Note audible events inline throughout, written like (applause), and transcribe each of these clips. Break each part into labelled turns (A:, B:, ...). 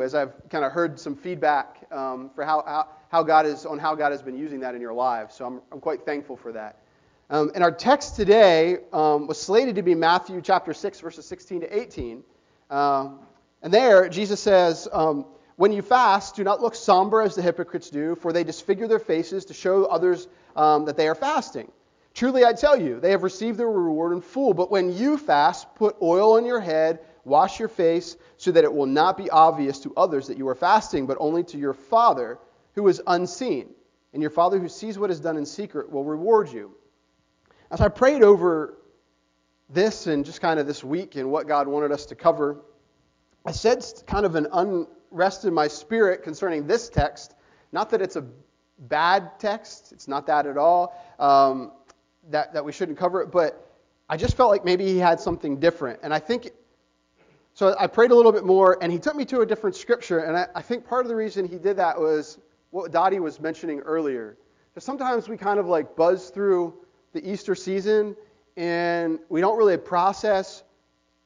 A: as I've kind of heard some feedback um, for how, how, how, God is on how God has been using that in your lives. So I'm, I'm quite thankful for that. Um, and our text today um, was slated to be Matthew chapter 6, verses 16 to 18. Um, and there, Jesus says, um, When you fast, do not look somber as the hypocrites do, for they disfigure their faces to show others um, that they are fasting. Truly, I tell you, they have received their reward in full. But when you fast, put oil on your head Wash your face so that it will not be obvious to others that you are fasting, but only to your Father who is unseen. And your Father who sees what is done in secret will reward you. As I prayed over this and just kind of this week and what God wanted us to cover, I sensed kind of an unrest in my spirit concerning this text. Not that it's a bad text, it's not that at all, um, that, that we shouldn't cover it, but I just felt like maybe he had something different. And I think so I prayed a little bit more, and he took me to a different scripture. And I, I think part of the reason he did that was what Dottie was mentioning earlier. Because sometimes we kind of like buzz through the Easter season, and we don't really process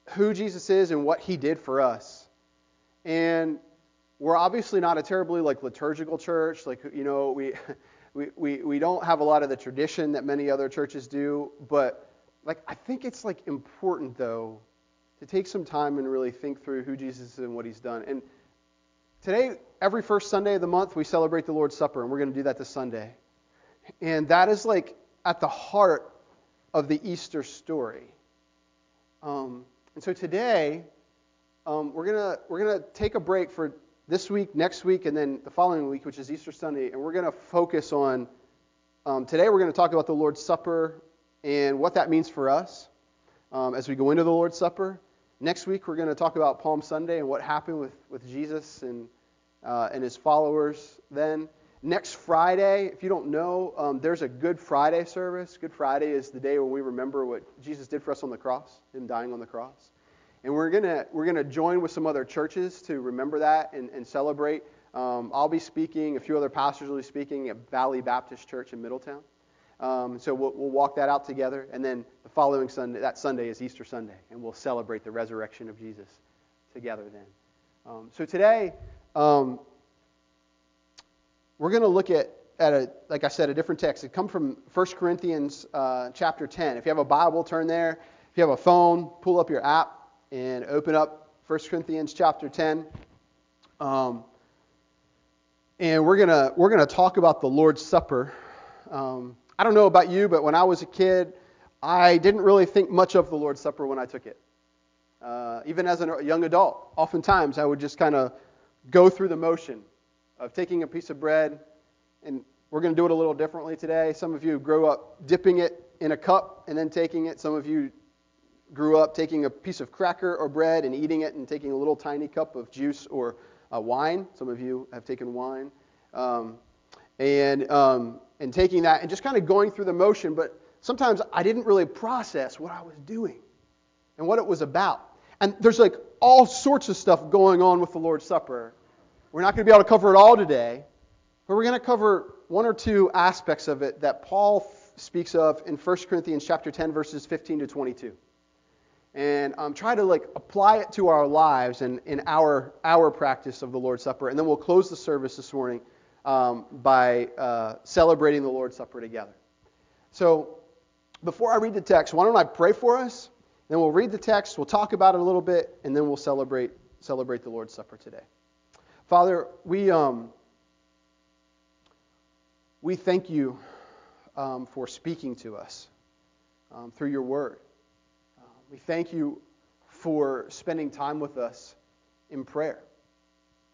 A: who Jesus is and what he did for us. And we're obviously not a terribly like liturgical church. Like you know, we (laughs) we, we, we don't have a lot of the tradition that many other churches do, but like I think it's like important though to take some time and really think through who Jesus is and what he's done. And today, every first Sunday of the month, we celebrate the Lord's Supper, and we're going to do that this Sunday. And that is like at the heart of the Easter story. Um, and so today, um, we're gonna we're gonna take a break for this week, next week, and then the following week, which is Easter Sunday, and we're gonna focus on. Um, today, we're going to talk about the Lord's Supper and what that means for us um, as we go into the Lord's Supper. Next week, we're going to talk about Palm Sunday and what happened with, with Jesus and, uh, and his followers then. Next Friday, if you don't know, um, there's a Good Friday service. Good Friday is the day when we remember what Jesus did for us on the cross, him dying on the cross. And we're going to we're gonna join with some other churches to remember that and, and celebrate. Um, I'll be speaking, a few other pastors will be speaking at Valley Baptist Church in Middletown. Um, so we'll, we'll, walk that out together. And then the following Sunday, that Sunday is Easter Sunday, and we'll celebrate the resurrection of Jesus together then. Um, so today, um, we're going to look at, at a, like I said, a different text. It comes from 1 Corinthians uh, chapter 10. If you have a Bible, turn there. If you have a phone, pull up your app and open up 1 Corinthians chapter 10. Um, and we're gonna we're gonna talk about the Lord's Supper. Um, I don't know about you, but when I was a kid, I didn't really think much of the Lord's Supper when I took it. Uh, even as a young adult, oftentimes I would just kind of go through the motion of taking a piece of bread, and we're going to do it a little differently today. Some of you grew up dipping it in a cup and then taking it. Some of you grew up taking a piece of cracker or bread and eating it and taking a little tiny cup of juice or uh, wine. Some of you have taken wine. Um, and um, and taking that and just kind of going through the motion, but sometimes I didn't really process what I was doing and what it was about. And there's like all sorts of stuff going on with the Lord's Supper. We're not going to be able to cover it all today, but we're going to cover one or two aspects of it that Paul speaks of in 1 Corinthians chapter 10 verses 15 to 22. And um, try to like apply it to our lives and in our our practice of the Lord's Supper. And then we'll close the service this morning um, by uh, celebrating the Lord's Supper together. So, before I read the text, why don't I pray for us? Then we'll read the text, we'll talk about it a little bit, and then we'll celebrate celebrate the Lord's Supper today. Father, we um, we thank you um, for speaking to us um, through your word. Uh, we thank you for spending time with us in prayer.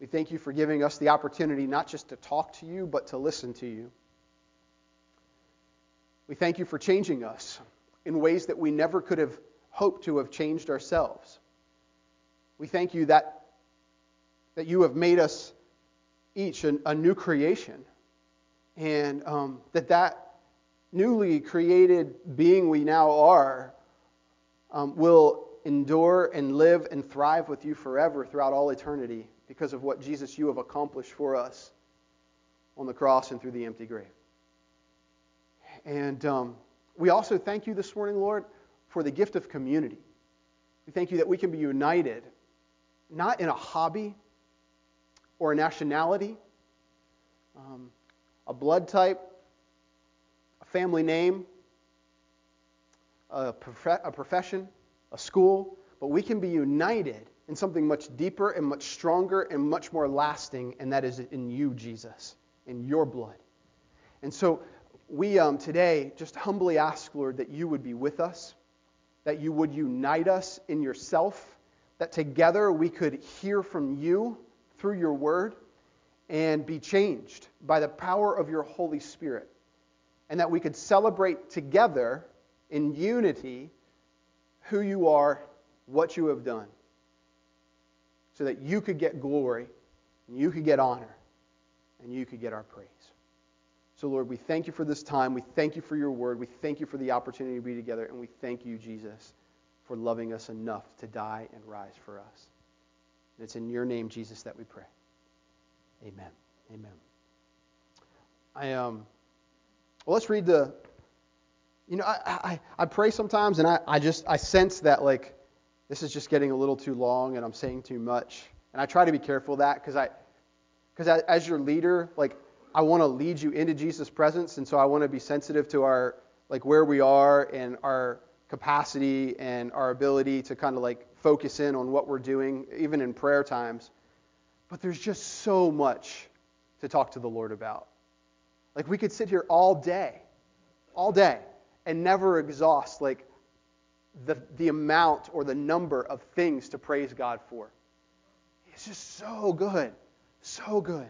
A: We thank you for giving us the opportunity not just to talk to you, but to listen to you. We thank you for changing us in ways that we never could have hoped to have changed ourselves. We thank you that, that you have made us each a, new creation, and um, that that newly created being we now are um, will endure and live and thrive with you forever throughout all eternity because of what Jesus, you have accomplished for us on the cross and through the empty grave. And um, we also thank you this morning, Lord, for the gift of community. We thank you that we can be united, not in a hobby, or a nationality, um, a blood type, a family name, a, prof- a profession, a school, but we can be united in something much deeper and much stronger and much more lasting, and that is in you, Jesus, in your blood. And so we um, today just humbly ask, Lord, that you would be with us, that you would unite us in yourself, that together we could hear from you through your word and be changed by the power of your Holy Spirit, and that we could celebrate together in unity who you are, what you have done, so that you could get glory, and you could get honor, and you could get our praise. So, Lord, we thank you for this time. We thank you for your word. We thank you for the opportunity to be together. And we thank you, Jesus, for loving us enough to die and rise for us. And it's in your name, Jesus, that we pray. Amen. Amen. I um well let's read the you know, I, I, I pray sometimes and I, I just I sense that like this is just getting a little too long and I'm saying too much. And I try to be careful of that because I because as your leader, like I want to lead you into Jesus' presence, and so I want to be sensitive to our like where we are and our capacity and our ability to kind of like focus in on what we're doing, even in prayer times. But there's just so much to talk to the Lord about. Like we could sit here all day, all day, and never exhaust like the, the amount or the number of things to praise God for. It's just so good, so good.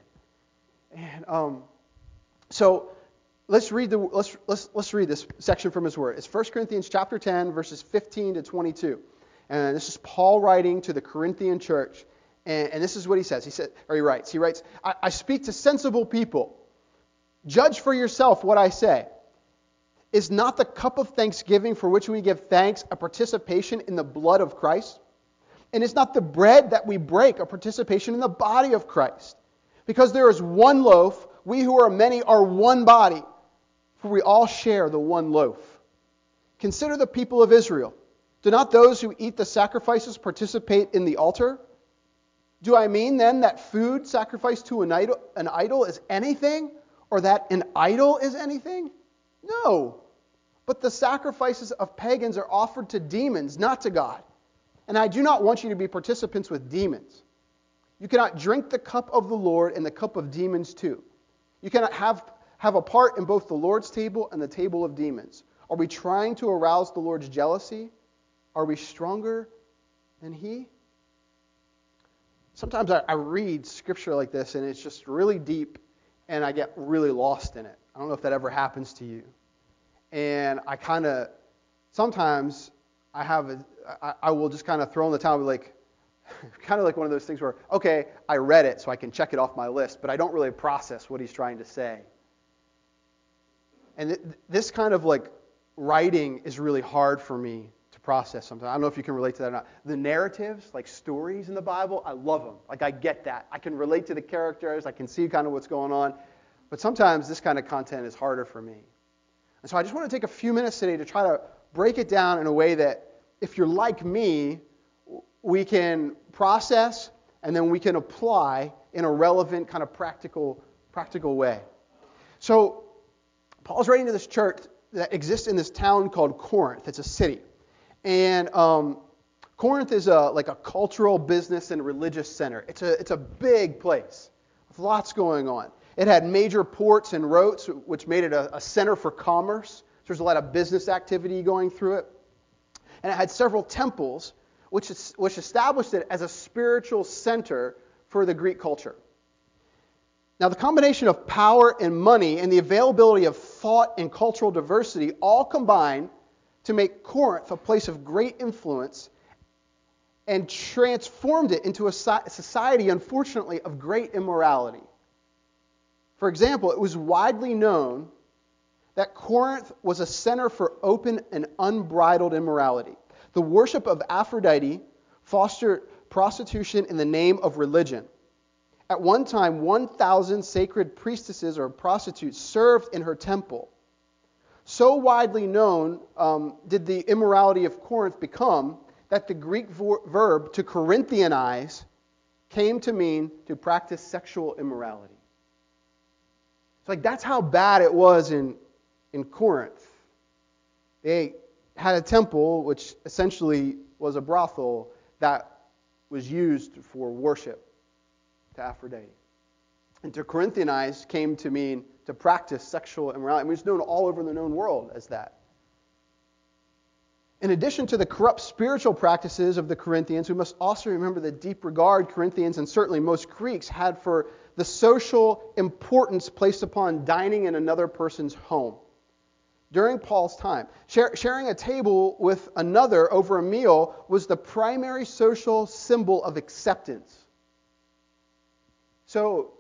A: And um, so let's read the let's let's let's read this section from his word. It's 1 Corinthians chapter 10 verses 15 to 22. And this is Paul writing to the Corinthian church. And, and this is what he says. He said, or he writes, he writes, I, I speak to sensible people. Judge for yourself what I say. Is not the cup of thanksgiving for which we give thanks a participation in the blood of Christ? And is not the bread that we break a participation in the body of Christ? Because there is one loaf, we who are many are one body, for we all share the one loaf. Consider the people of Israel. Do not those who eat the sacrifices participate in the altar? Do I mean then that food sacrificed to an idol, an idol is anything, or that an idol is anything? No. But the sacrifices of pagans are offered to demons, not to God. And I do not want you to be participants with demons. You cannot drink the cup of the Lord and the cup of demons too. You cannot have, have a part in both the Lord's table and the table of demons. Are we trying to arouse the Lord's jealousy? Are we stronger than He? Sometimes I, I read scripture like this and it's just really deep and I get really lost in it. I don't know if that ever happens to you. And I kind of, sometimes I have, a, I, I will just kind of throw in the towel and be like, (laughs) kind of like one of those things where, okay, I read it so I can check it off my list, but I don't really process what he's trying to say. And th- this kind of like writing is really hard for me to process sometimes. I don't know if you can relate to that or not. The narratives, like stories in the Bible, I love them. Like I get that. I can relate to the characters, I can see kind of what's going on. But sometimes this kind of content is harder for me. And so I just want to take a few minutes today to try to break it down in a way that if you're like me, we can process and then we can apply in a relevant kind of practical practical way. So Paul's writing to this church that exists in this town called Corinth. It's a city, and um, Corinth is a like a cultural, business, and religious center. It's a it's a big place with lots going on. It had major ports and roads, which made it a, a center for commerce. So there's a lot of business activity going through it, and it had several temples which, is, which established it as a spiritual center for the Greek culture. Now, the combination of power and money and the availability of thought and cultural diversity all combine to make Corinth a place of great influence and transformed it into a society, unfortunately, of great immorality. For example, it was widely known that Corinth was a center for open and unbridled immorality. The worship of Aphrodite fostered prostitution in the name of religion. At one time, 1,000 sacred priestesses or prostitutes served in her temple. So widely known um, did the immorality of Corinth become that the Greek verb to Corinthianize came to mean to practice sexual immorality. It's like that's how bad it was in, in Corinth. They had a temple, which essentially was a brothel that was used for worship to Aphrodite. And to Corinthianize came to mean to practice sexual immorality. I mean, it's known all over the known world as that. In addition to the corrupt spiritual practices of the Corinthians, we must also remember the deep regard Corinthians and certainly most Greeks had for the social importance placed upon dining in another person's home. During Paul's time, sharing a table with another over a meal was the primary social symbol of acceptance. So,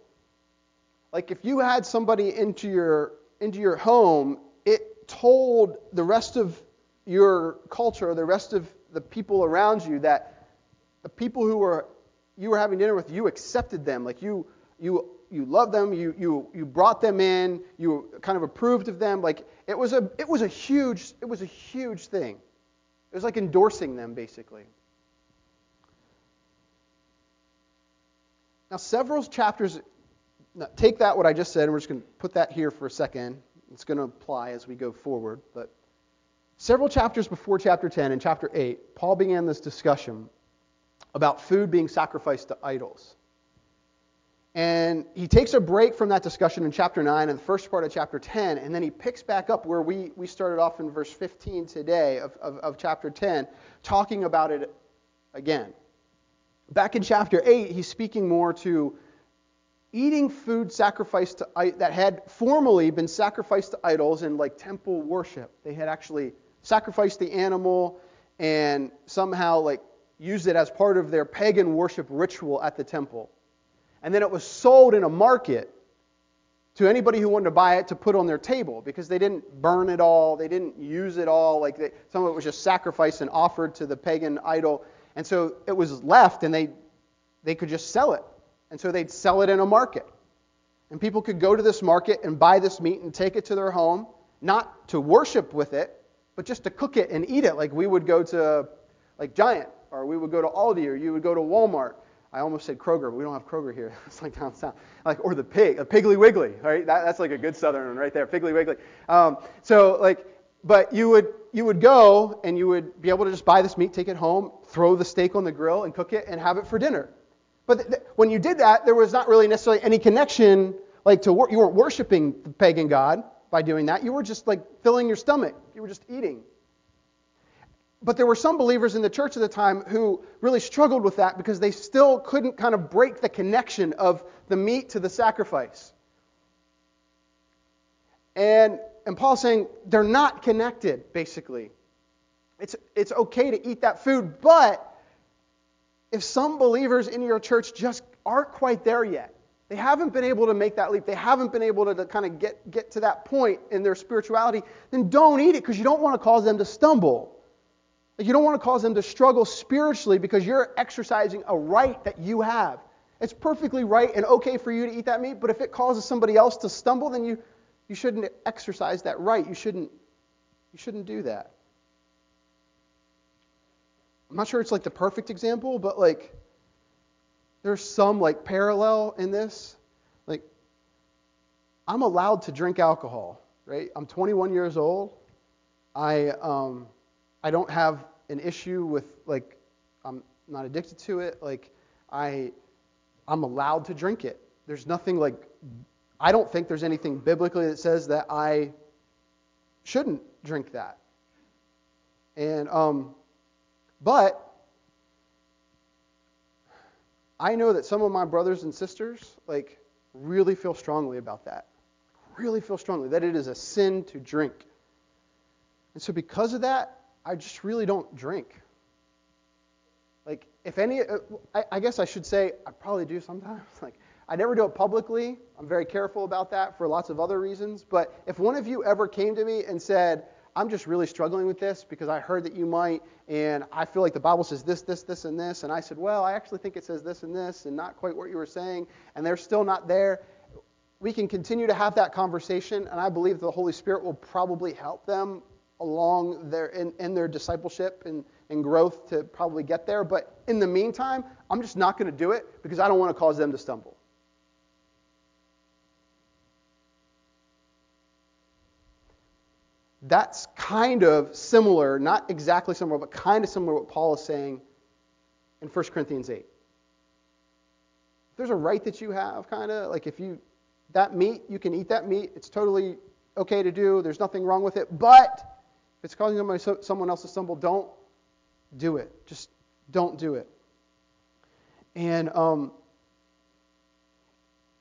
A: like if you had somebody into your into your home, it told the rest of your culture, the rest of the people around you, that the people who were you were having dinner with, you accepted them, like you you you loved them, you you you brought them in, you kind of approved of them, like it was a it was a huge it was a huge thing. It was like endorsing them basically. Now, several chapters, take that, what I just said, and we're just going to put that here for a second. It's going to apply as we go forward. But Several chapters before chapter 10, in chapter 8, Paul began this discussion about food being sacrificed to idols. And he takes a break from that discussion in chapter 9 and the first part of chapter 10, and then he picks back up where we, we started off in verse 15 today of, of, of chapter 10, talking about it again. Back in chapter 8, he's speaking more to eating food sacrificed to, that had formerly been sacrificed to idols in like temple worship. They had actually sacrificed the animal and somehow like used it as part of their pagan worship ritual at the temple. And then it was sold in a market to anybody who wanted to buy it to put on their table because they didn't burn it all, they didn't use it all, like they, some of it was just sacrificed and offered to the pagan idol. And so it was left and they they could just sell it. And so they'd sell it in a market. And people could go to this market and buy this meat and take it to their home, not to worship with it, but just to cook it and eat it like we would go to like Giant or we would go to Aldi or you would go to Walmart. I almost said Kroger, but we don't have Kroger here. (laughs) it's like down south. Like or the pig, a Piggly Wiggly, right? That, that's like a good Southern one right there, Piggly Wiggly. Um, so like, but you would you would go and you would be able to just buy this meat, take it home, throw the steak on the grill, and cook it and have it for dinner. But th- th- when you did that, there was not really necessarily any connection, like to wor- you weren't worshiping the pagan god by doing that. You were just like filling your stomach. You were just eating. But there were some believers in the church at the time who really struggled with that because they still couldn't kind of break the connection of the meat to the sacrifice. And, and Paul's saying they're not connected, basically. It's, it's okay to eat that food, but if some believers in your church just aren't quite there yet, they haven't been able to make that leap. They haven't been able to, to kind of get, get to that point in their spirituality. Then don't eat it because you don't want to cause them to stumble. You don't want to cause them to struggle spiritually because you're exercising a right that you have. It's perfectly right and okay for you to eat that meat, but if it causes somebody else to stumble, then you, you shouldn't exercise that right. You shouldn't, you shouldn't do that. I'm not sure it's like the perfect example, but like there's some like parallel in this. Like, I'm allowed to drink alcohol, right? I'm 21 years old. I um, I don't have an issue with like I'm not addicted to it. Like I I'm allowed to drink it. There's nothing like I don't think there's anything biblically that says that I shouldn't drink that. And um, but I know that some of my brothers and sisters like really feel strongly about that. Really feel strongly that it is a sin to drink. And so because of that, I just really don't drink. Like if any uh, I, I guess I should say I probably do sometimes. (laughs) Like I never do it publicly. I'm very careful about that for lots of other reasons, but if one of you ever came to me and said, I'm just really struggling with this because I heard that you might, and I feel like the Bible says this, this, this, and this. And I said, Well, I actually think it says this and this, and not quite what you were saying, and they're still not there. We can continue to have that conversation, and I believe the Holy Spirit will probably help them along their in, in their discipleship and and growth to probably get there. But in the meantime, I'm just not going to do it because I don't want to cause them to stumble. That's kind of similar, not exactly similar, but kind of similar to what Paul is saying in 1 Corinthians 8. If there's a right that you have, kind of, like if you, that meat, you can eat that meat, it's totally okay to do, there's nothing wrong with it, but if it's causing somebody, someone else to stumble, don't do it. Just don't do it. And um,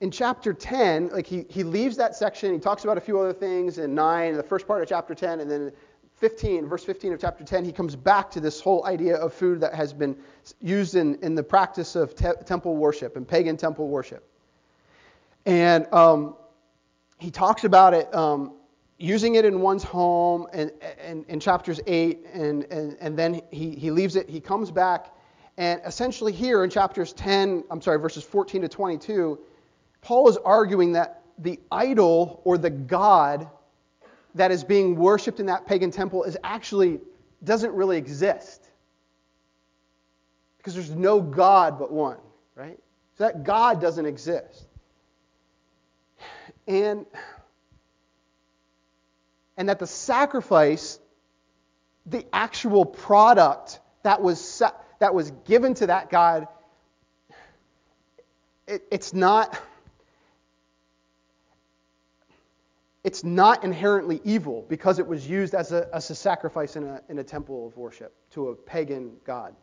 A: in chapter 10, like he, he leaves that section, he talks about a few other things in 9, the first part of chapter 10, and then 15, verse 15 of chapter 10, he comes back to this whole idea of food that has been used in, in the practice of te- temple worship and pagan temple worship. And um, he talks about it, um, using it in one's home and, and, in chapters 8, and, and, and then he, he leaves it, he comes back, and essentially here in chapters 10, I'm sorry, verses 14 to 22, Paul is arguing that the idol or the god that is being worshipped in that pagan temple is actually doesn't really exist. Because there's no God but one, right? So that God doesn't exist. And and that the sacrifice, the actual product that was that was given to that God, it, it's not it's not inherently evil because it was used as a, as a sacrifice in a, in a temple of worship to a pagan god.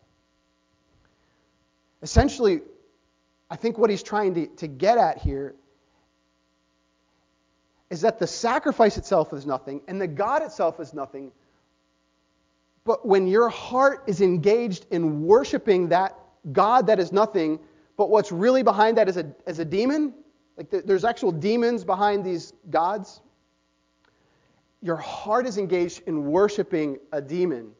A: Essentially, I think what he's trying to, to get at here is that the sacrifice itself is nothing and the God itself is nothing. But when your heart is engaged in worshiping that God that is nothing, but what's really behind that is a, is a demon, like there's actual demons behind these gods, your heart is engaged in worshiping a demon.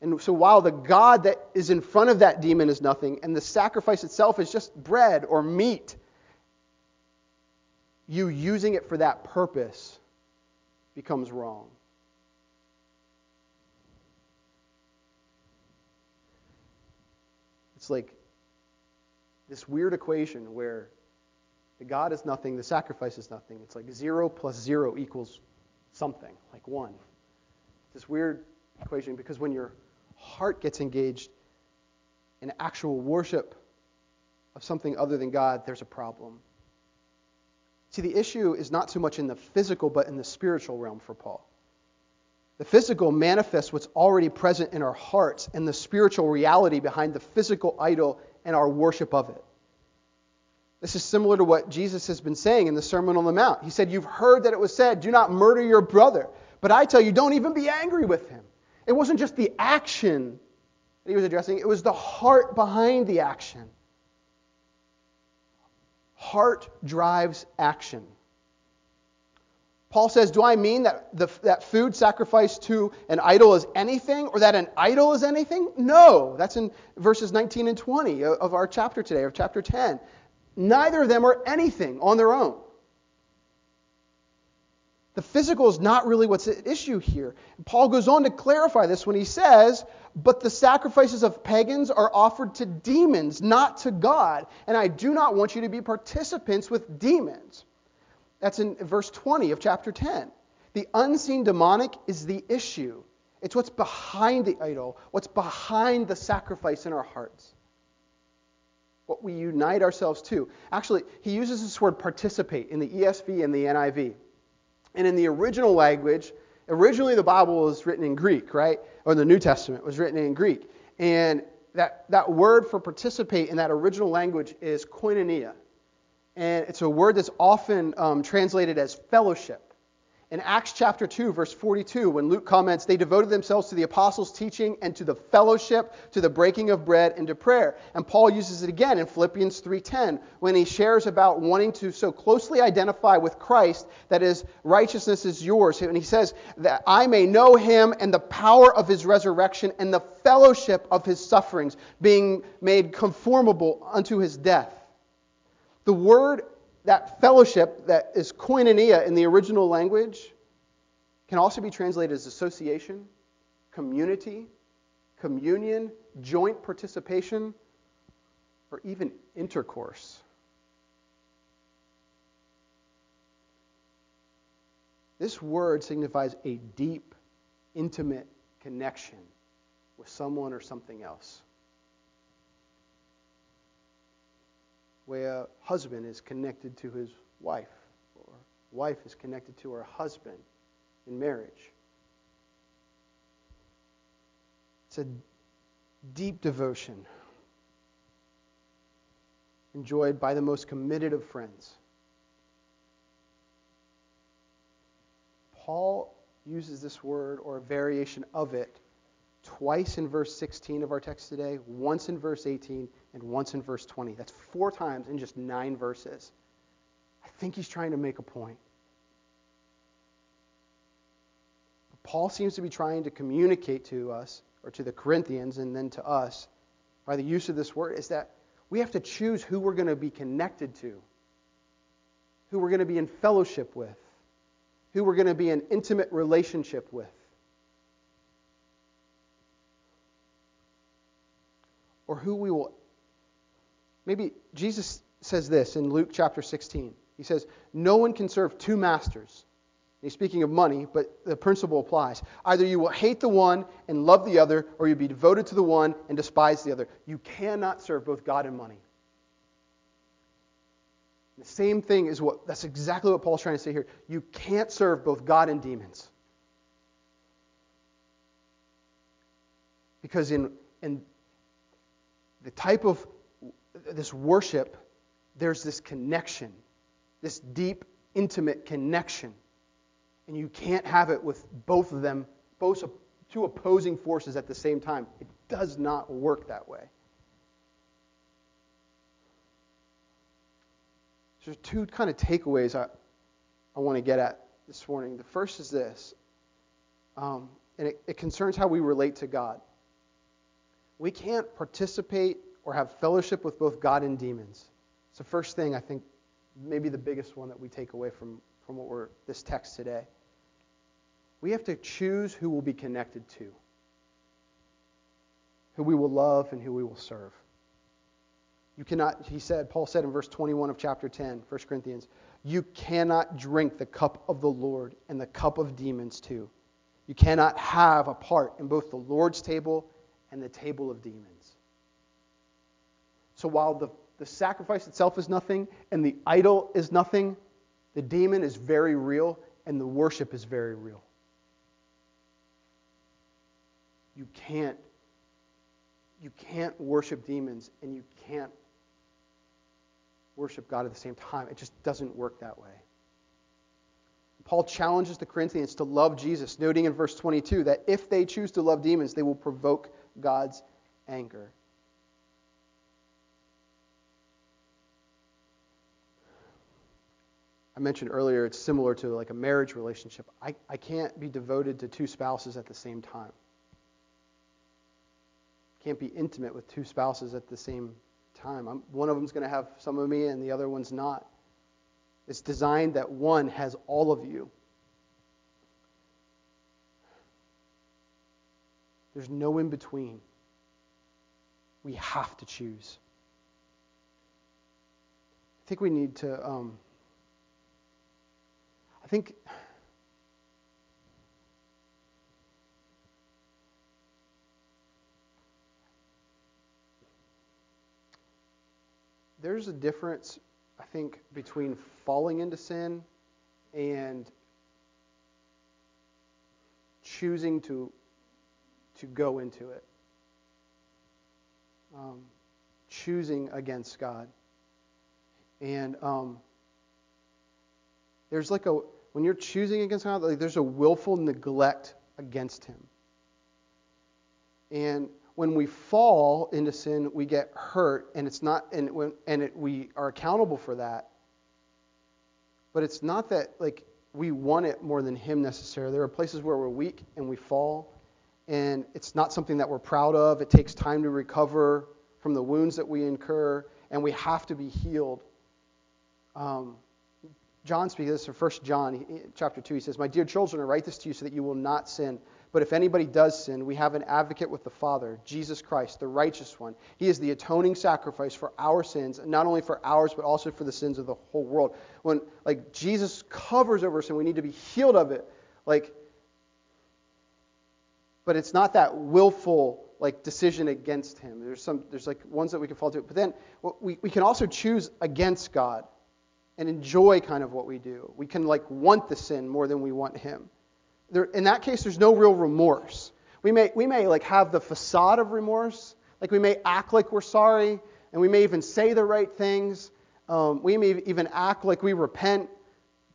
A: And so while the God that is in front of that demon is nothing, and the sacrifice itself is just bread or meat, you using it for that purpose becomes wrong. It's like this weird equation where the God is nothing, the sacrifice is nothing. It's like 0 plus 0 equals something, like one. This weird equation because when your heart gets engaged in actual worship of something other than God, there's a problem. See, the issue is not so much in the physical, but in the spiritual realm for Paul. The physical manifests what's already present in our hearts and the spiritual reality behind the physical idol and our worship of it. This is similar to what Jesus has been saying in the Sermon on the Mount. He said, You've heard that it was said, Do not murder your brother. But I tell you, don't even be angry with him. It wasn't just the action that he was addressing, it was the heart behind the action. Heart drives action. Paul says, Do I mean that, the, that food sacrificed to an idol is anything or that an idol is anything? No. That's in verses 19 and 20 of our chapter today, of chapter 10. Neither of them are anything on their own. The physical is not really what's at issue here. Paul goes on to clarify this when he says, But the sacrifices of pagans are offered to demons, not to God. And I do not want you to be participants with demons. That's in verse 20 of chapter 10. The unseen demonic is the issue. It's what's behind the idol, what's behind the sacrifice in our hearts what we unite ourselves to. Actually, he uses this word participate in the ESV and the NIV. And in the original language, originally the Bible was written in Greek, right? Or the New Testament was written in Greek. And that, that word for participate in that original language is koinonia. And it's a word that's often um, translated as fellowship. In Acts chapter 2, verse 42, when Luke comments, they devoted themselves to the apostles' teaching and to the fellowship, to the breaking of bread, and to prayer. And Paul uses it again in Philippians 3:10 when he shares about wanting to so closely identify with Christ that his righteousness is yours. And he says that I may know him and the power of his resurrection and the fellowship of his sufferings, being made conformable unto his death. The word that fellowship that is koinonia in the original language can also be translated as association, community, communion, joint participation, or even intercourse. This word signifies a deep, intimate connection with someone or something else. Where a husband is connected to his wife, or wife is connected to her husband in marriage. It's a deep devotion enjoyed by the most committed of friends. Paul uses this word or a variation of it twice in verse 16 of our text today, once in verse 18, and once in verse 20. That's four times in just nine verses. I think he's trying to make a point. Paul seems to be trying to communicate to us, or to the Corinthians, and then to us, by the use of this word, is that we have to choose who we're going to be connected to, who we're going to be in fellowship with who we're going to be in intimate relationship with. Or who we will. Maybe Jesus says this in Luke chapter 16. He says, No one can serve two masters. He's speaking of money, but the principle applies. Either you will hate the one and love the other, or you'll be devoted to the one and despise the other. You cannot serve both God and money. The same thing is what, that's exactly what Paul's trying to say here. You can't serve both God and demons. Because in, in the type of this worship, there's this connection, this deep, intimate connection. And you can't have it with both of them, both two opposing forces at the same time. It does not work that way. there's two kind of takeaways I, I want to get at this morning. The first is this, um, and it, it concerns how we relate to God. We can't participate or have fellowship with both God and demons. It's the first thing I think, maybe the biggest one that we take away from, from what we're this text today. We have to choose who we'll be connected to, who we will love, and who we will serve. You cannot, he said, Paul said in verse 21 of chapter 10, 1 Corinthians, you cannot drink the cup of the Lord and the cup of demons too. You cannot have a part in both the Lord's table and the table of demons. So while the, the sacrifice itself is nothing and the idol is nothing, the demon is very real and the worship is very real. You can't you can't worship demons and you can't worship God at the same time. It just doesn't work that way. Paul challenges the Corinthians to love Jesus, noting in verse 22 that if they choose to love demons, they will provoke God's anger. I mentioned earlier it's similar to like a marriage relationship. I, I can't be devoted to two spouses at the same time. Can't be intimate with two spouses at the same time. I'm, one of them's going to have some of me and the other one's not. It's designed that one has all of you. There's no in between. We have to choose. I think we need to. Um, I think there's a difference, I think, between falling into sin and choosing to to go into it. Um, choosing against God. And um, there's like a when you're choosing against God, like there's a willful neglect against Him. And when we fall into sin, we get hurt, and it's not, and when, and it, we are accountable for that. But it's not that like we want it more than Him necessarily. There are places where we're weak and we fall, and it's not something that we're proud of. It takes time to recover from the wounds that we incur, and we have to be healed. Um, John speaks this in 1 John chapter 2. He says, My dear children, I write this to you so that you will not sin. But if anybody does sin, we have an advocate with the Father, Jesus Christ, the righteous one. He is the atoning sacrifice for our sins, not only for ours, but also for the sins of the whole world. When like Jesus covers over sin, we need to be healed of it. Like, but it's not that willful like decision against him. There's some there's like ones that we can fall to. But then we, we can also choose against God and enjoy kind of what we do. We can like want the sin more than we want him. There, in that case, there's no real remorse. We may we may like have the facade of remorse, like we may act like we're sorry, and we may even say the right things. Um, we may even act like we repent.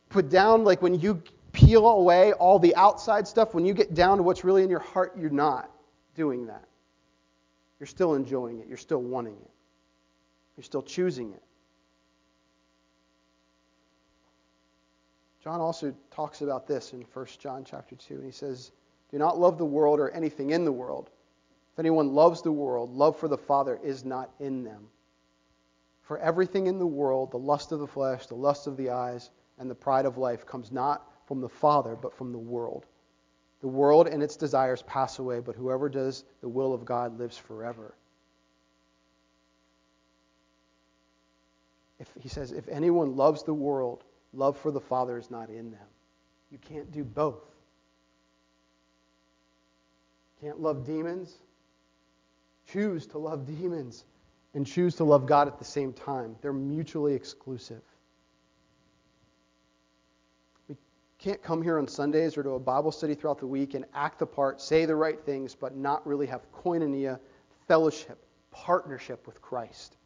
A: Put down like when you peel away all the outside stuff, when you get down to what's really in your heart, you're not doing that. You're still enjoying it. You're still wanting it. You're still choosing it. John also talks about this in 1 John chapter 2, and he says, Do not love the world or anything in the world. If anyone loves the world, love for the Father is not in them. For everything in the world, the lust of the flesh, the lust of the eyes, and the pride of life, comes not from the Father, but from the world. The world and its desires pass away, but whoever does the will of God lives forever. If, he says, if anyone loves the world, love for the Father is not in them. You can't do both. Can't love demons. Choose to love demons and choose to love God at the same time. They're mutually exclusive. Can't come here on Sundays or to a Bible study throughout the week and act the part, say the right things, but not really have koinonia, fellowship, partnership with Christ.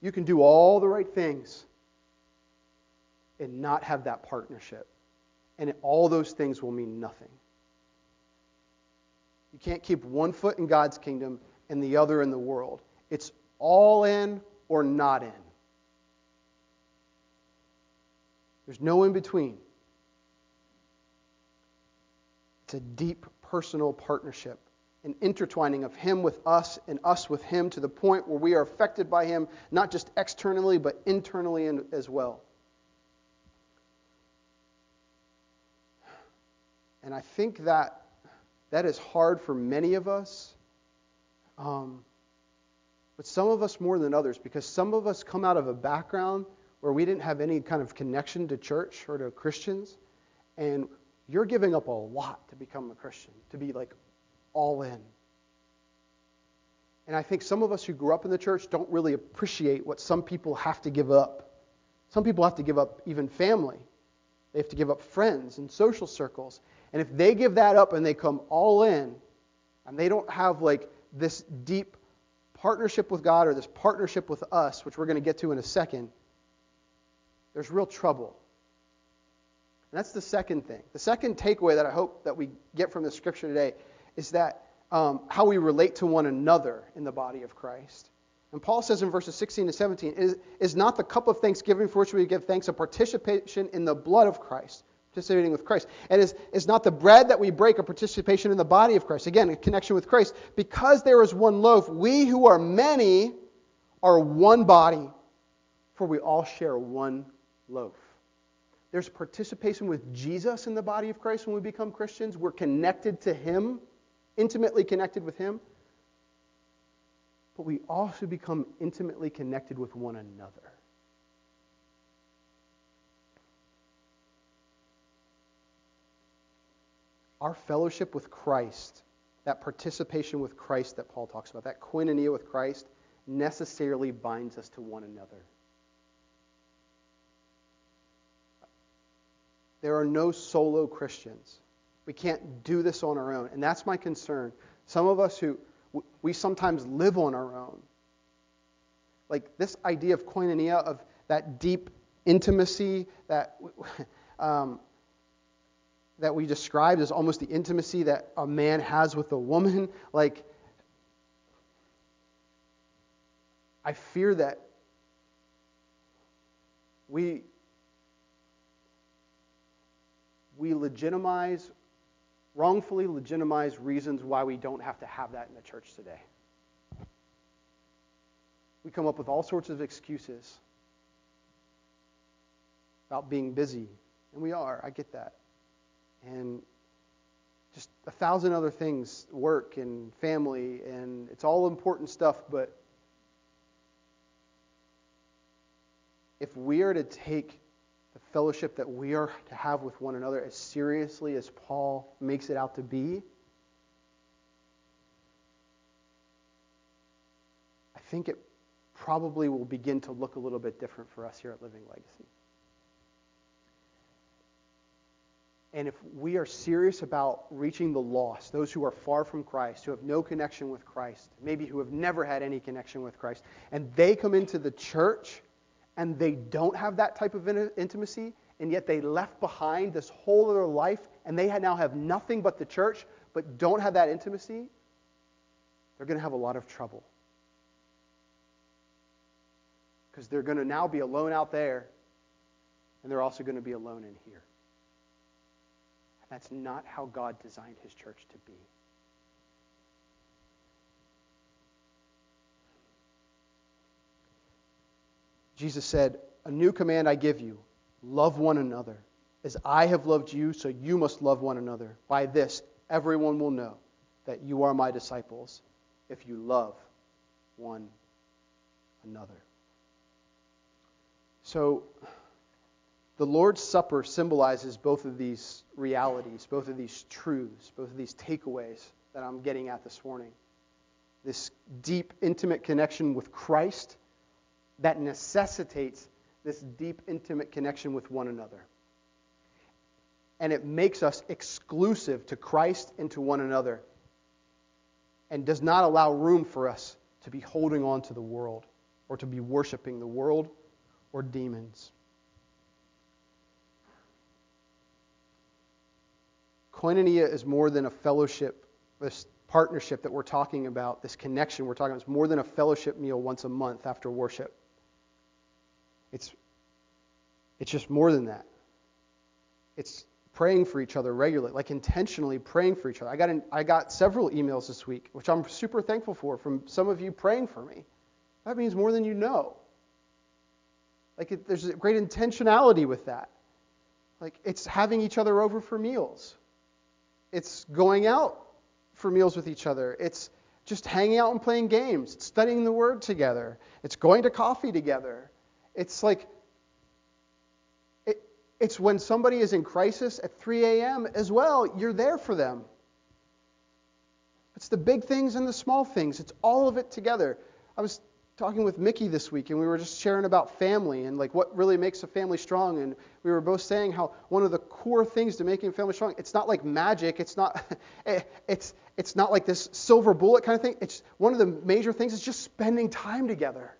A: You can do all the right things and not have that partnership. And all those things will mean nothing. You can't keep one foot in God's kingdom and the other in the world. It's all in or not in. There's no in between. It's a deep personal partnership, an intertwining of Him with us and us with Him to the point where we are affected by Him, not just externally, but internally as well. And I think that that is hard for many of us, um, but some of us more than others, because some of us come out of a background where we didn't have any kind of connection to church or to Christians, and you're giving up a lot to become a Christian, to be like all in. And I think some of us who grew up in the church don't really appreciate what some people have to give up. Some people have to give up even family. They have to give up friends and social circles. And if they give that up and they come all in, and they don't have like this deep partnership with God or this partnership with us, which we're going to get to in a second, there's real trouble. And that's the second thing. The second takeaway that I hope that we get from the scripture today is that um, how we relate to one another in the body of Christ. And Paul says in verses 16 and 17, is, is not the cup of thanksgiving for which we give thanks a participation in the blood of Christ, participating with Christ? And is, is not the bread that we break a participation in the body of Christ? Again, a connection with Christ. Because there is one loaf, we who are many are one body, for we all share one loaf. There's participation with Jesus in the body of Christ when we become Christians. We're connected to Him, intimately connected with Him. But we also become intimately connected with one another. Our fellowship with Christ, that participation with Christ that Paul talks about, that koinonia with Christ, necessarily binds us to one another. There are no solo Christians. We can't do this on our own. And that's my concern. Some of us who we sometimes live on our own. Like this idea of koinonia, of that deep intimacy that, (laughs) um, that we described as almost the intimacy that a man has with a woman. (laughs) Like, I fear that we we legitimize, wrongfully legitimize reasons why we don't have to have that in the church today. We come up with all sorts of excuses about being busy. And we are, I get that. And just a thousand other things work and family, and it's all important stuff, but if we are to take fellowship that we are to have with one another as seriously as Paul makes it out to be, I think it probably will begin to look a little bit different for us here at Living Legacy. And if we are serious about reaching the lost, those who are far from Christ, who have no connection with Christ, maybe who have never had any connection with Christ, and they come into the church and they don't have that type of intimacy, and yet they left behind this whole other life, and they now have nothing but the church, but don't have that intimacy, they're going to have a lot of trouble. Because they're going to now be alone out there, and they're also going to be alone in here. That's not how God designed his church to be. Jesus said, A new command I give you love one another. As I have loved you, so you must love one another. By this, everyone will know that you are my disciples if you love one another. So, the Lord's Supper symbolizes both of these realities, both of these truths, both of these takeaways that I'm getting at this morning. This deep, intimate connection with Christ that necessitates this deep, intimate connection with one another. And it makes us exclusive to Christ and to one another, and does not allow room for us to be holding on to the world or to be worshiping the world or demons. Koinonia is more than a fellowship, this partnership that we're talking about, this connection we're talking about. It's more than a fellowship meal once a month after worship. It's, it's just more than that. It's praying for each other regularly, like intentionally praying for each other. I got, I got several emails this week, which I'm super thankful for, from some of you praying for me. That means more than you know. Like, it, there's a great intentionality with that. Like, it's having each other over for meals, it's going out for meals with each other, it's just hanging out and playing games, it's studying the Word together, it's going to coffee together, it's like, it, it's when somebody is in crisis at 3 a.m. as well, you're there for them. It's the big things and the small things, it's all of it together. I was talking with Mickey this week, and we were just sharing about family and like what really makes a family strong. And we were both saying how one of the core things to making a family strong, it's not like magic. It's not, (laughs) it's it's not like this silver bullet kind of thing. It's one of the major things is just spending time together,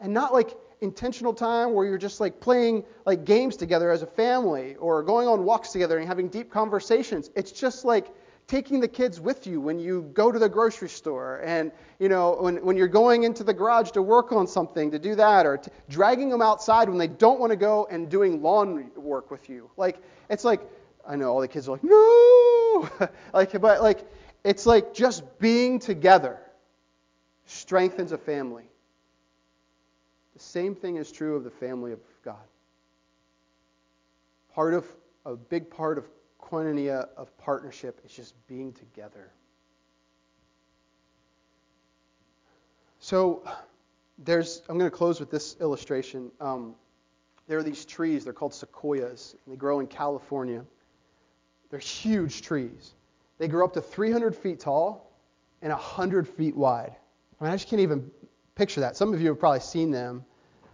A: and not like intentional time where you're just like playing like games together as a family or going on walks together and having deep conversations. It's just like taking the kids with you when you go to the grocery store and you know when, when you're going into the garage to work on something to do that or t- dragging them outside when they don't want to go and doing lawn work with you. Like it's like i know all the kids are like no! (laughs) Like but like it's like just being together strengthens a family the same thing is true of the family of God. Part of a big part of koinonia of partnership is just being together. So there's I'm going to close with this illustration. Um, there are these trees. They're called sequoias. they grow in California. They're huge trees. They grow up to 300 feet tall and 100 feet wide. I mean, I just can't even picture that. Some of you have probably seen them.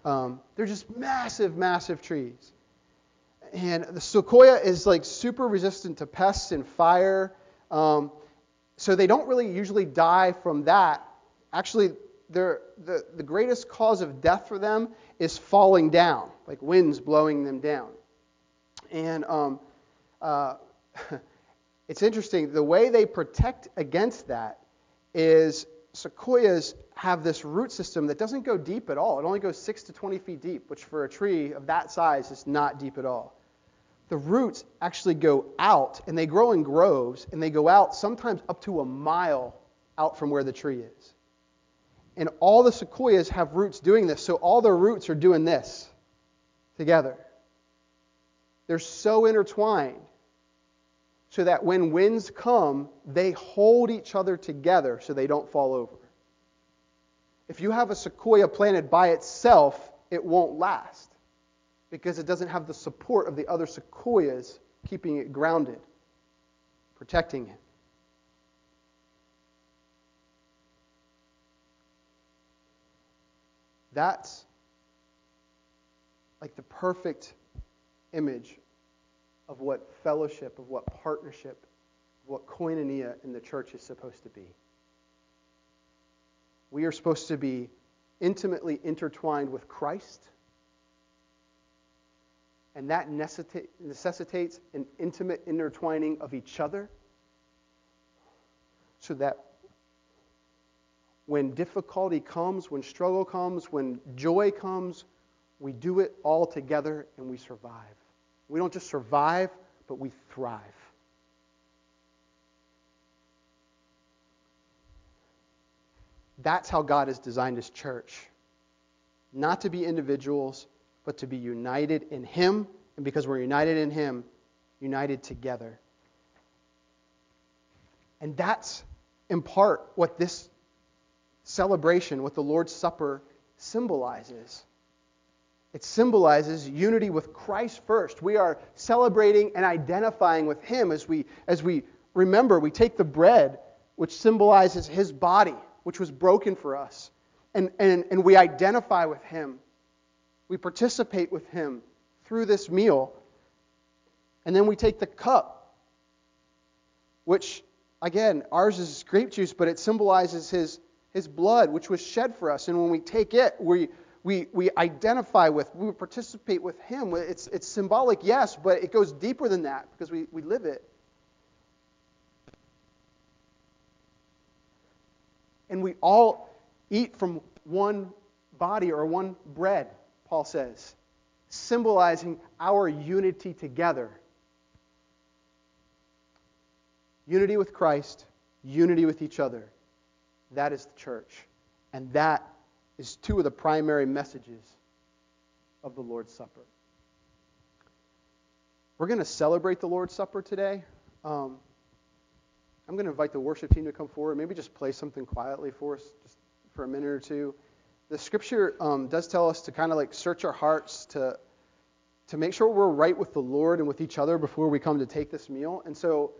A: Um, they're just massive, massive trees. And the sequoia is like super resistant to pests and fire. Um, so they don't really usually die from that. Actually, the, the greatest cause of death for them is falling down, like winds blowing them down. And um, uh, (laughs) it's interesting, the way they protect against that is sequoias have this root system that doesn't go deep at all. It only goes 6 to 20 feet deep, which for a tree of that size is not deep at all. The roots actually go out, and they grow in groves, and they go out sometimes up to a mile out from where the tree is. And all the sequoias have roots doing this, so all their roots are doing this together. They're so intertwined so that when winds come, they hold each other together so they don't fall over. If you have a sequoia planted by itself, it won't last because it doesn't have the support of the other sequoias keeping it grounded, protecting it. That's like the perfect image of what fellowship, of what partnership, what koinonia in the church is supposed to be. We are supposed to be intimately intertwined with Christ, and that necessitates an intimate intertwining of each other so that when difficulty comes, when struggle comes, when joy comes, we do it all together and we survive. We don't just survive, but we thrive. That's how God has designed his church. Not to be individuals, but to be united in him. And because we're united in him, united together. And that's in part what this celebration, what the Lord's Supper symbolizes. It symbolizes unity with Christ first. We are celebrating and identifying with Him as we, as we remember, we take the bread, which symbolizes His body, which was broken for us, and, and, and we identify with Him. We participate with Him through this meal. And then we take the cup, which, again, ours is grape juice, but it symbolizes His, his blood, which was shed for us. And when we take it, we we, we identify with, we participate with Him. It's, it's symbolic, yes, but it goes deeper than that because we, we live it. And we all eat from one body or one bread, Paul says, symbolizing our unity together. Unity with Christ, unity with each other. That is the church. And that is two of the primary messages of the Lord's Supper. We're going to celebrate the Lord's Supper today. Um, I'm going to invite the worship team to come forward. Maybe just play something quietly for us, just for a minute or two. The scripture um, does tell us to kind of like search our hearts to to make sure we're right with the Lord and with each other before we come to take this meal. And so,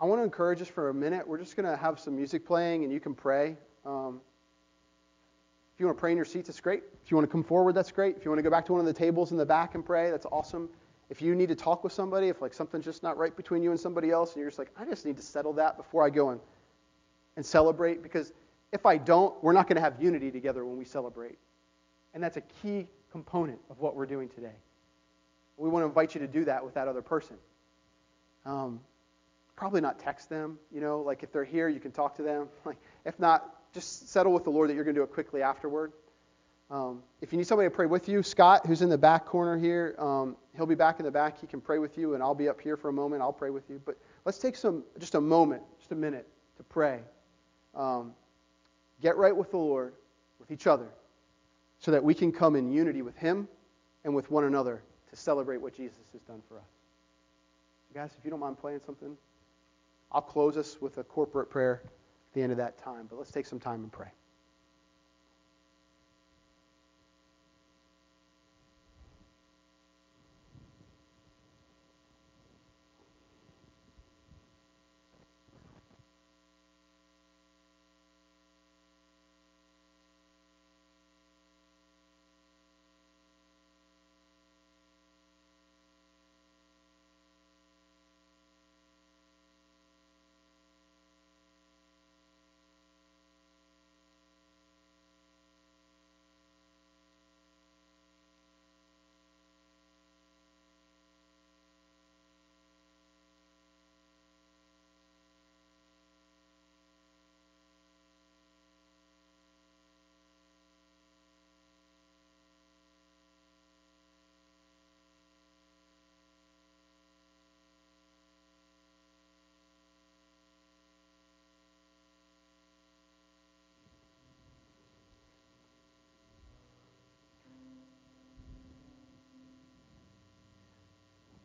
A: I want to encourage us for a minute. We're just going to have some music playing, and you can pray. Um, you want to pray in your seats, that's great. If you want to come forward, that's great. If you want to go back to one of the tables in the back and pray, that's awesome. If you need to talk with somebody, if like something's just not right between you and somebody else, and you're just like, I just need to settle that before I go and, and celebrate, because if I don't, we're not going to have unity together when we celebrate. And that's a key component of what we're doing today. We want to invite you to do that with that other person. Um, probably not text them, you know, like if they're here, you can talk to them. (laughs) Like if not, just settle with the Lord that you're going to do it quickly afterward. Um, if you need somebody to pray with you, Scott, who's in the back corner here, um, he'll be back in the back. He can pray with you, and I'll be up here for a moment. I'll pray with you. But let's take some, just a moment, just a minute to pray. Um, get right with the Lord, with each other, so that we can come in unity with Him and with one another to celebrate what Jesus has done for us. guys, if you don't mind playing something, I'll close us with a corporate prayer the end of that time. But let's take some time and pray.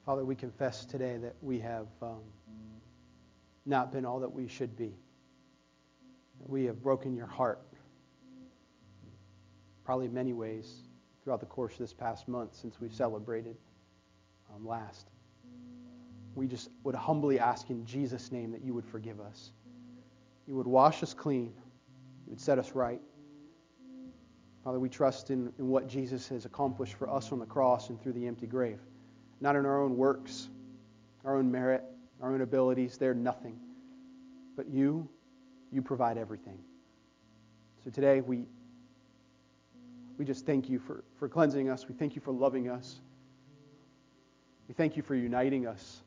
A: Father, we confess today that we have um, not been all that we should be. We have broken your heart, probably many ways throughout the course of this past month since we've celebrated um, last. We just would humbly ask in Jesus' name that you would forgive us. You would wash us clean. You would set us right. Father, we trust in, in what Jesus has accomplished for us on the cross and through the empty grave. Not in our own works, our own merit, our own abilities. They're nothing. But you, you provide everything. So today we we just thank you for, for cleansing us. We thank you for loving us. We thank you for uniting us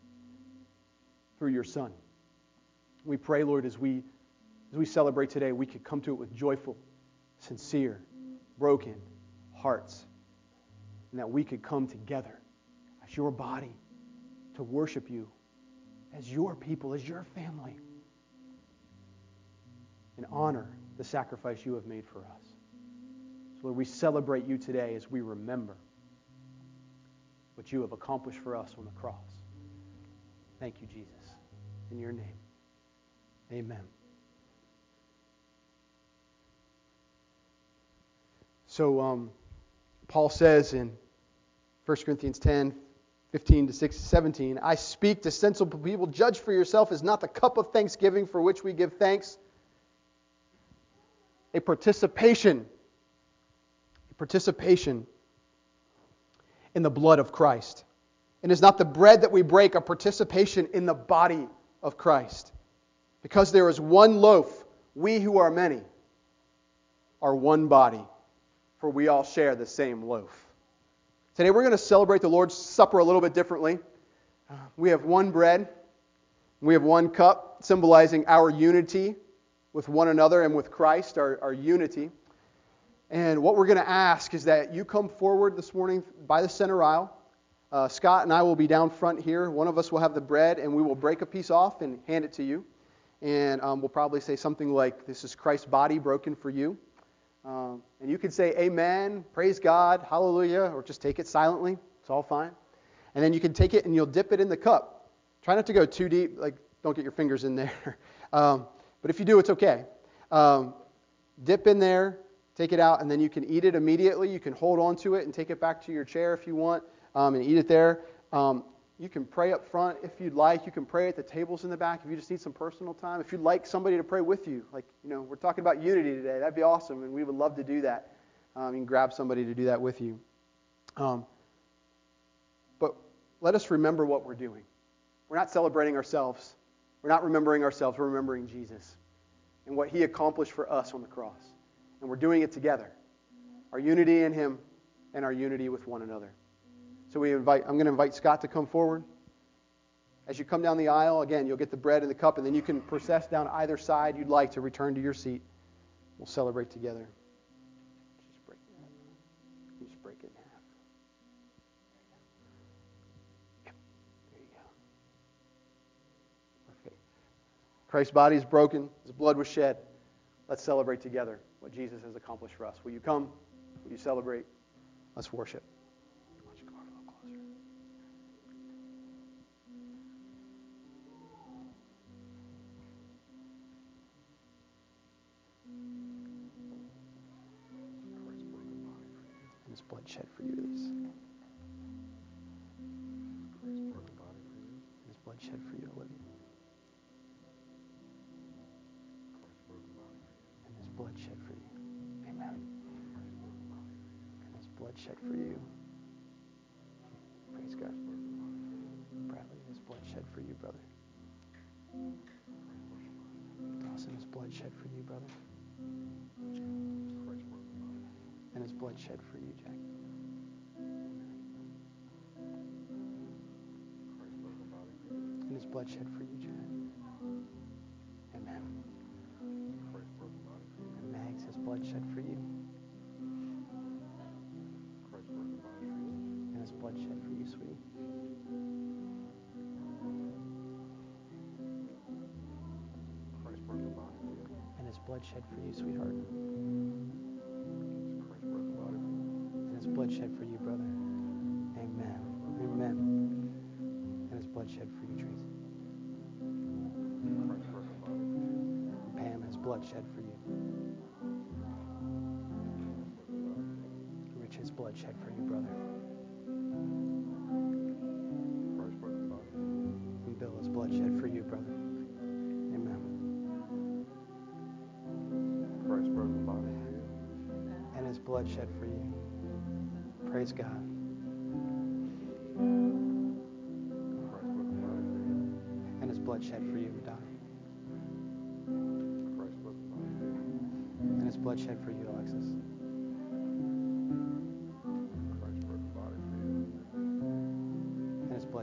A: through your Son. We pray, Lord, as we as we celebrate today, we could come to it with joyful, sincere, broken hearts. And that we could come together as your body to worship you as your people, as your family, and honor the sacrifice you have made for us. So, Lord, we celebrate you today as we remember what you have accomplished for us on the cross. Thank you, Jesus. In your name, amen. So, um, Paul says in 1 Corinthians 10, 15 to 6, 17, I speak to sensible people, judge for yourself is not the cup of thanksgiving for which we give thanks, a participation, a participation in the blood of Christ. And is not the bread that we break a participation in the body of Christ. Because there is one loaf, we who are many are one body, for we all share the same loaf. Today we're going to celebrate the Lord's Supper a little bit differently. We have one bread, we have one cup, symbolizing our unity with one another and with Christ, our, our unity. And what we're going to ask is that you come forward this morning by the center aisle. Uh, Scott and I will be down front here. One of us will have the bread, and we will break a piece off and hand it to you. And um, we'll probably say something like, This is Christ's body broken for you. Um, and you can say Amen, praise God, hallelujah, or just take it silently. It's all fine. And then you can take it and you'll dip it in the cup. Try not to go too deep, like, don't get your fingers in there. (laughs) um, but if you do, it's okay. Um, dip in there, take it out, and then you can eat it immediately. You can hold on to it and take it back to your chair if you want um, and eat it there. You can pray up front if you'd like. You can pray at the tables in the back if you just need some personal time. If you'd like somebody to pray with you, like, you know, we're talking about unity today. That'd be awesome, and we would love to do that. Um, you can grab somebody to do that with you. Um, but let us remember what we're doing. We're not celebrating ourselves. We're not remembering ourselves. We're remembering Jesus and what he accomplished for us on the cross. And we're doing it together. Our unity in him and our unity with one another. So we invite, I'm going to invite Scott to come forward. As you come down the aisle, again, you'll get the bread and the cup, and then you can process down either side you'd like to return to your seat. We'll celebrate together. Just break it. Just break it in half. There you go. Perfect. Christ's body is broken. His blood was shed. Let's celebrate together what Jesus has accomplished for us. Will you come? Will you celebrate? Let's worship. Blood shed for you. Praise God. Bradley, his blood shed for you, brother. Dawson, his blood shed for you, brother and his blood shed for you, Jack. And his blood shed for you, blood shed for you.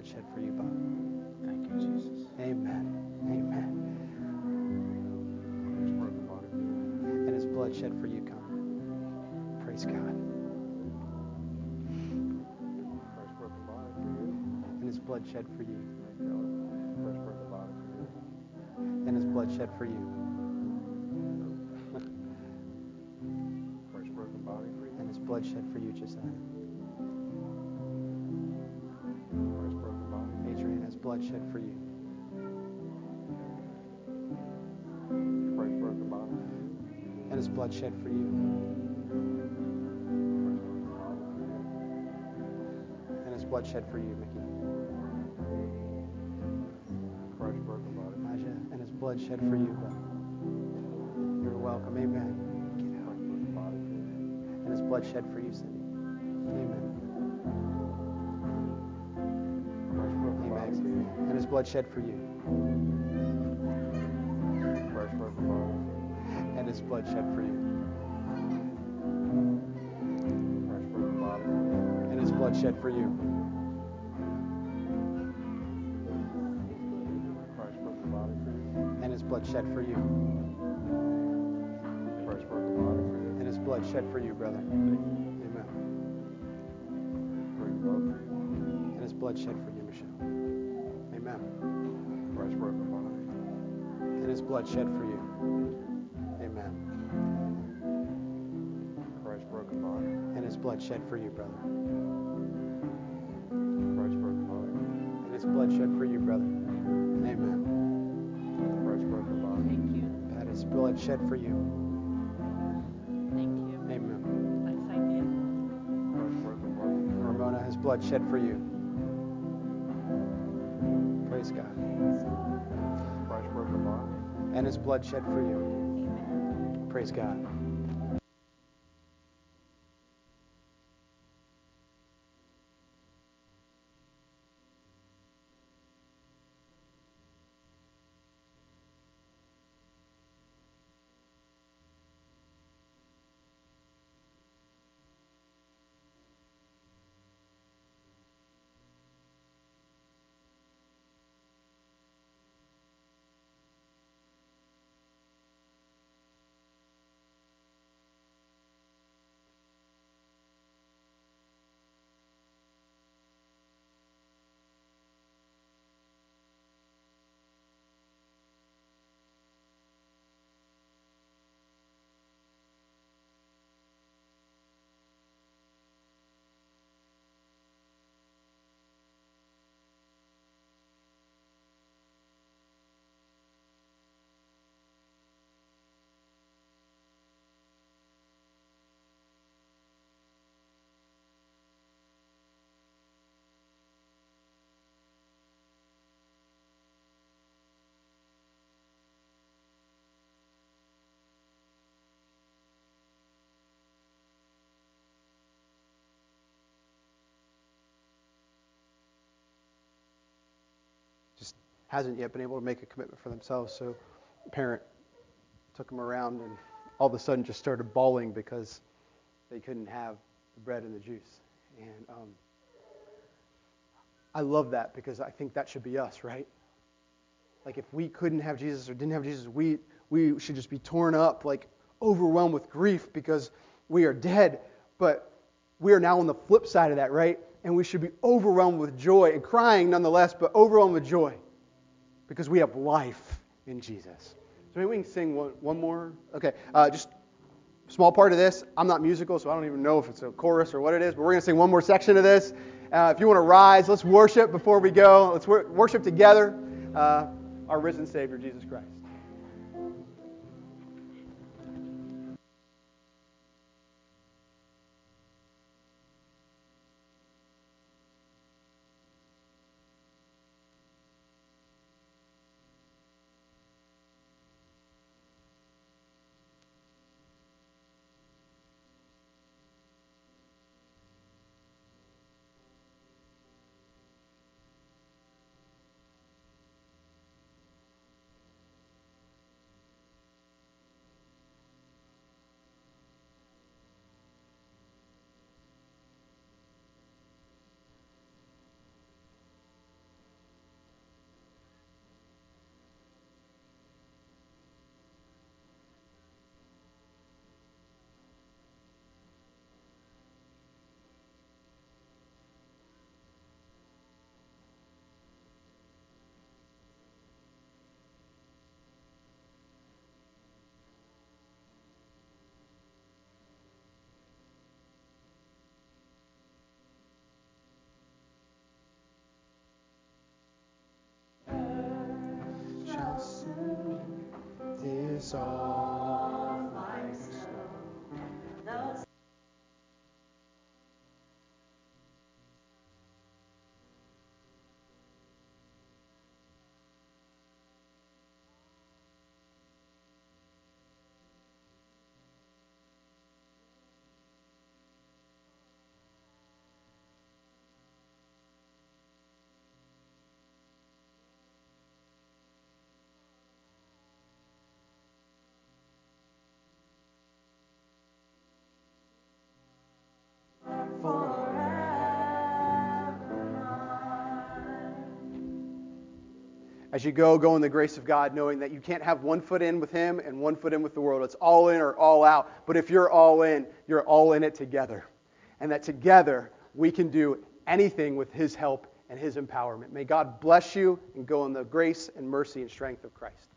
A: Shed for you, Bob.
B: Thank you, Jesus.
A: Amen. Amen. And his blood shed for you, Connor. Praise God. And his blood shed for you. And his blood shed for you. And his blood shed for you, Josiah. Blood shed for you. And his blood shed for you. And his blood shed for you, Mickey. Elijah, and his blood shed for you. You're welcome. Amen. Get out. And his blood shed for you, Cindy. Blood shed for you. And his blood shed for you. And his blood shed for you. And his blood shed for you. And his blood shed for you, brother. Amen. And his blood shed for you, blood shed for you. Amen. Christ broken by and his blood shed for you, brother. Christ's broken body. And his blood shed for you, brother. Amen. Christ's broken body.
C: Thank you.
A: That is blood shed for you.
C: Thank you.
A: Amen.
C: I thank you.
A: Ramona has blood shed for you. Praise God. And his blood shed for you.
C: Amen.
A: Praise God. Just hasn't yet been able to make a commitment for themselves. So, parent took them around and all of a sudden just started bawling because they couldn't have the bread and the juice. And um, I love that because I think that should be us, right? Like if we couldn't have Jesus or didn't have Jesus, we we should just be torn up, like overwhelmed with grief because we are dead. But we are now on the flip side of that, right? And we should be overwhelmed with joy and crying nonetheless, but overwhelmed with joy because we have life in Jesus. So maybe we can sing one, one more. Okay, uh, just small part of this. I'm not musical, so I don't even know if it's a chorus or what it is, but we're going to sing one more section of this. Uh, if you want to rise, let's worship before we go. Let's wor- worship together uh, our risen Savior, Jesus Christ. Dissolve As you go, go in the grace of God, knowing that you can't have one foot in with Him and one foot in with the world. It's all in or all out. But if you're all in, you're all in it together. And that together we can do anything with His help and His empowerment. May God bless you and go in the grace and mercy and strength of Christ.